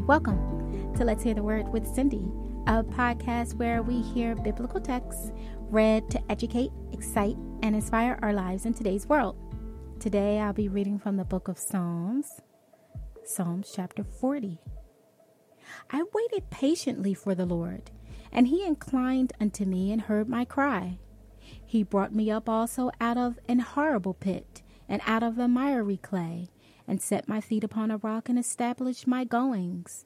Welcome to Let's Hear the Word with Cindy, a podcast where we hear biblical texts read to educate, excite, and inspire our lives in today's world. Today I'll be reading from the book of Psalms, Psalms chapter 40. I waited patiently for the Lord, and he inclined unto me and heard my cry. He brought me up also out of an horrible pit, and out of the miry clay and set my feet upon a rock and established my goings.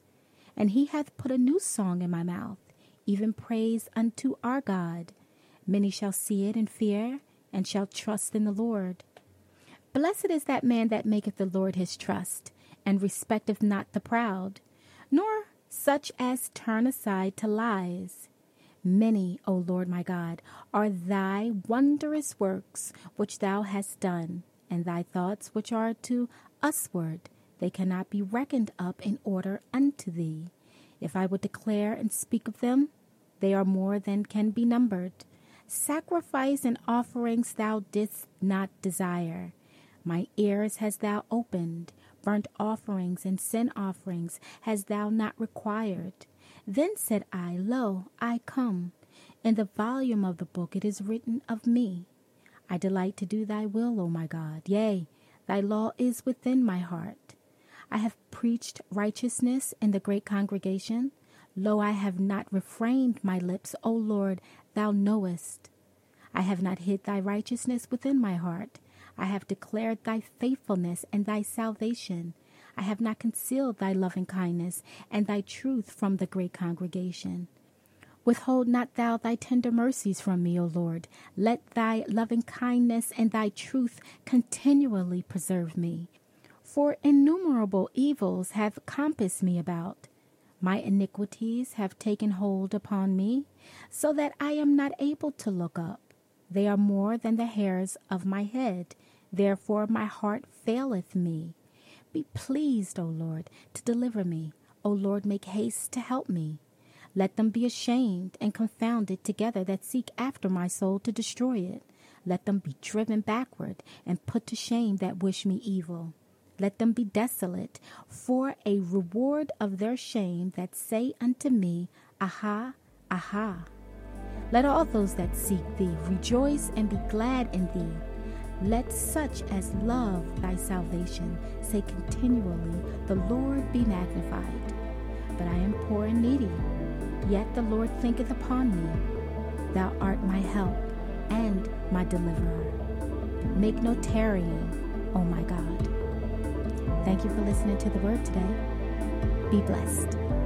And he hath put a new song in my mouth, even praise unto our God. Many shall see it and fear, and shall trust in the Lord. Blessed is that man that maketh the Lord his trust, and respecteth not the proud, nor such as turn aside to lies. Many, O Lord my God, are thy wondrous works which thou hast done, and thy thoughts which are to usward, they cannot be reckoned up in order unto thee. If I would declare and speak of them, they are more than can be numbered. Sacrifice and offerings thou didst not desire. My ears hast thou opened. Burnt offerings and sin offerings hast thou not required. Then said I, Lo, I come. In the volume of the book it is written of me. I delight to do thy will, O my God. Yea, Thy law is within my heart. I have preached righteousness in the great congregation. Lo, I have not refrained my lips, O Lord, thou knowest. I have not hid thy righteousness within my heart. I have declared thy faithfulness and thy salvation. I have not concealed thy loving kindness and thy truth from the great congregation. Withhold not thou thy tender mercies from me, O Lord. Let thy loving kindness and thy truth continually preserve me. For innumerable evils have compassed me about. My iniquities have taken hold upon me, so that I am not able to look up. They are more than the hairs of my head. Therefore my heart faileth me. Be pleased, O Lord, to deliver me. O Lord, make haste to help me. Let them be ashamed and confounded together that seek after my soul to destroy it. Let them be driven backward and put to shame that wish me evil. Let them be desolate for a reward of their shame that say unto me, Aha, aha. Let all those that seek thee rejoice and be glad in thee. Let such as love thy salvation say continually, The Lord be magnified. But I am poor and needy Yet the Lord thinketh upon me. Thou art my help and my deliverer. Make no tarrying, O my God. Thank you for listening to the word today. Be blessed.